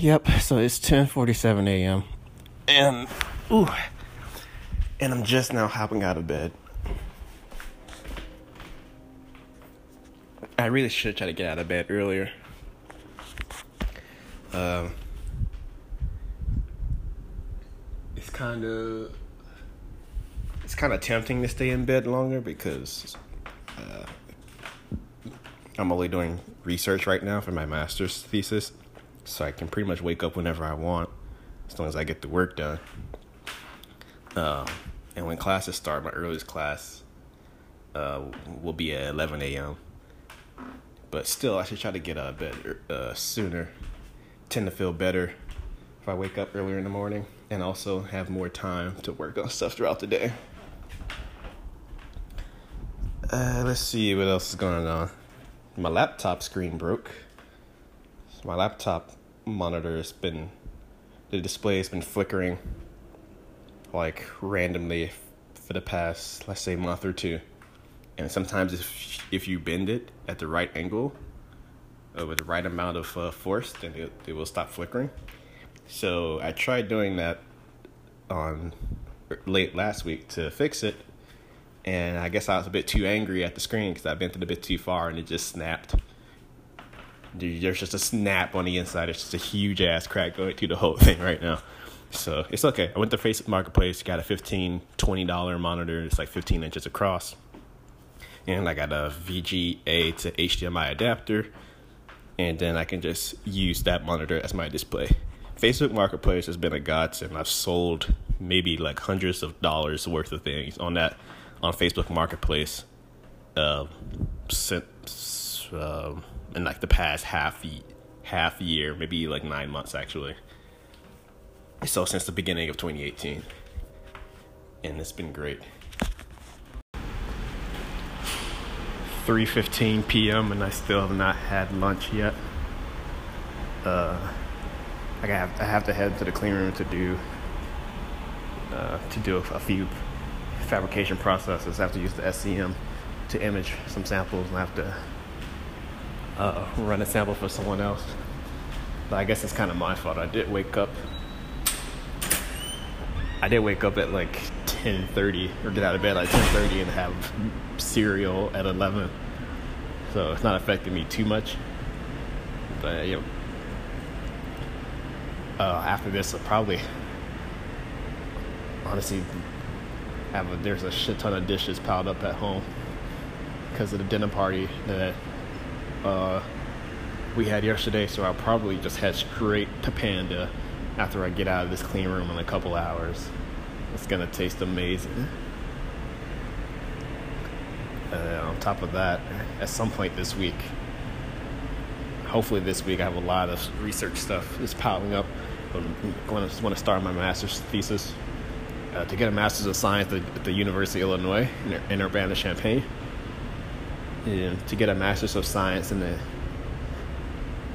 Yep, so it's 10:47 a.m. And ooh, and I'm just now hopping out of bed. I really should try to get out of bed earlier. Um, it's kind of it's kind of tempting to stay in bed longer because uh, I'm only doing research right now for my master's thesis, so I can pretty much wake up whenever I want, as long as I get the work done. Uh, and when classes start, my earliest class uh, will be at 11 a.m. But still, I should try to get of bed uh, sooner. Tend to feel better if I wake up earlier in the morning, and also have more time to work on stuff throughout the day. Uh, let's see what else is going on. My laptop screen broke. So my laptop monitor has been, the display has been flickering like randomly for the past, let's say, month or two. And sometimes if if you bend it at the right angle uh, with the right amount of uh, force then it, it will stop flickering. So i tried doing that on late last week to fix it and i guess i was a bit too angry at the screen because i bent it a bit too far and it just snapped there's just a snap on the inside. It's just a huge ass crack going through the whole thing right now. So it's okay. I went to facebook marketplace got a 15 20 dollar monitor. It's like 15 inches across. And I got a VGA to HDMI adapter, and then I can just use that monitor as my display. Facebook Marketplace has been a godsend. I've sold maybe like hundreds of dollars worth of things on that on Facebook Marketplace uh, since uh, in like the past half half year, maybe like nine months actually. So since the beginning of 2018, and it's been great. 3:15 p.m. and I still have not had lunch yet. Uh, I have I have to head to the clean room to do uh, to do a, a, few fabrication processes. I have to use the SCM to image some samples and I have to uh, run a sample for someone else. But I guess it's kind of my fault. I did wake up. I did wake up at like 10:30 or get out of bed at 10:30 and have cereal at 11. So it's not affecting me too much. But you know, uh, after this, I'll probably honestly have a, there's a shit ton of dishes piled up at home because of the dinner party that uh, we had yesterday. So I'll probably just head straight to Panda after I get out of this clean room in a couple hours. It's gonna taste amazing. Uh, on top of that, at some point this week, hopefully this week, I have a lot of research stuff that's piling up. I'm going to want to start my master's thesis uh, to get a master's of science at, the University of Illinois in, in Urbana Champaign. To get a master's of science in the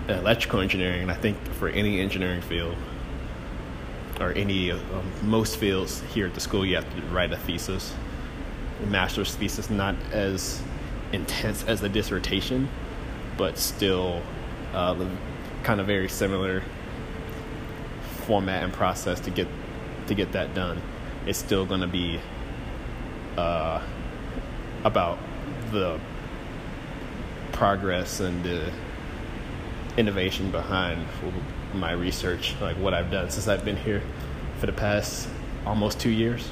electrical engineering, and I think for any engineering field, or any most fields here at the school, you have to write a thesis, a master's thesis, not as intense as a dissertation, but still uh, kind of very similar format and process to get to get that done. It's still going to be uh, about the progress and innovation behind my research, like what I've done since I've been here for the past almost two years.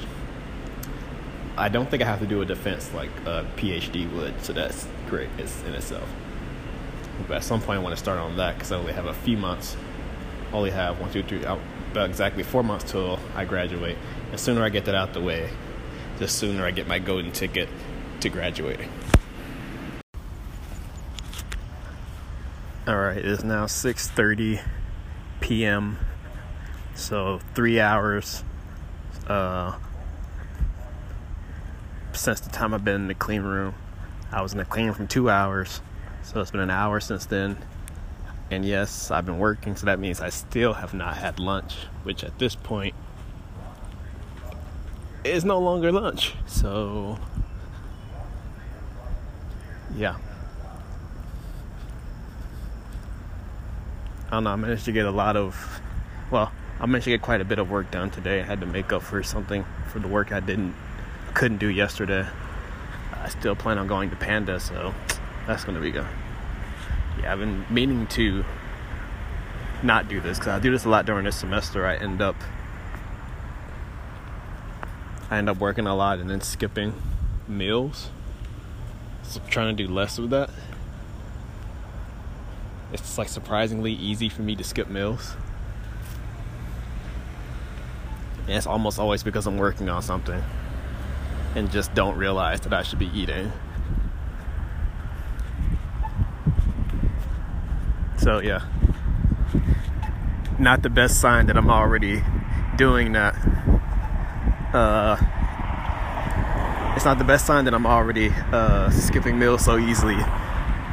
I don't think I have to do a defense like a PhD would, so that's great in itself. But at some point, I want to start on that because I only have a few months. Only have one, two, three, about exactly four months till I graduate. The sooner I get that out the way, the sooner I get my golden ticket to graduating. All right, it is now 6:30 p.m. So three hours uh, since the time I've been in the clean room. I was in the clean room for two hours, so it's been an hour since then. And yes, I've been working, so that means I still have not had lunch, which at this point is no longer lunch. So, yeah. Don't know. I managed to get a lot of, well, I managed to get quite a bit of work done today. I had to make up for something for the work I didn't, couldn't do yesterday. I still plan on going to Panda, so that's gonna be good. Yeah, I've been meaning to not do this because I do this a lot during this semester. I end up, I end up working a lot and then skipping meals. So I'm trying to do less of that it's like surprisingly easy for me to skip meals. And it's almost always because I'm working on something and just don't realize that I should be eating. So, yeah. Not the best sign that I'm already doing that. Uh, it's not the best sign that I'm already uh, skipping meals so easily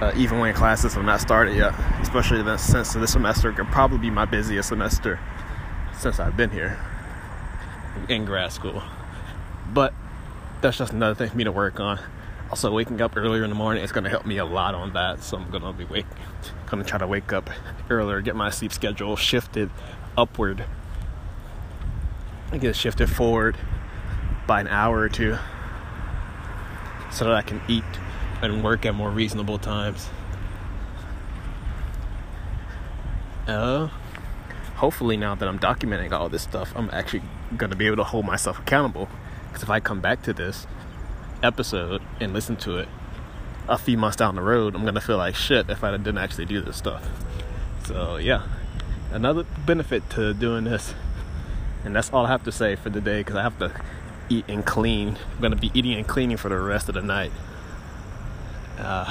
uh, even when classes have not started yet, especially since this semester could probably be my busiest semester since I've been here in grad school. But that's just another thing for me to work on. Also, waking up earlier in the morning is going to help me a lot on that. So I'm going to be wake, going to try to wake up earlier, get my sleep schedule shifted upward, and get shifted forward by an hour or two, so that I can eat and work at more reasonable times. Uh, hopefully, now that I'm documenting all this stuff, I'm actually going to be able to hold myself accountable. Because if I come back to this episode and listen to it a few months down the road, I'm going to feel like shit if I didn't actually do this stuff. So, yeah, another benefit to doing this. And that's all I have to say for the day because I have to eat and clean. I'm going to be eating and cleaning for the rest of the night. Uh,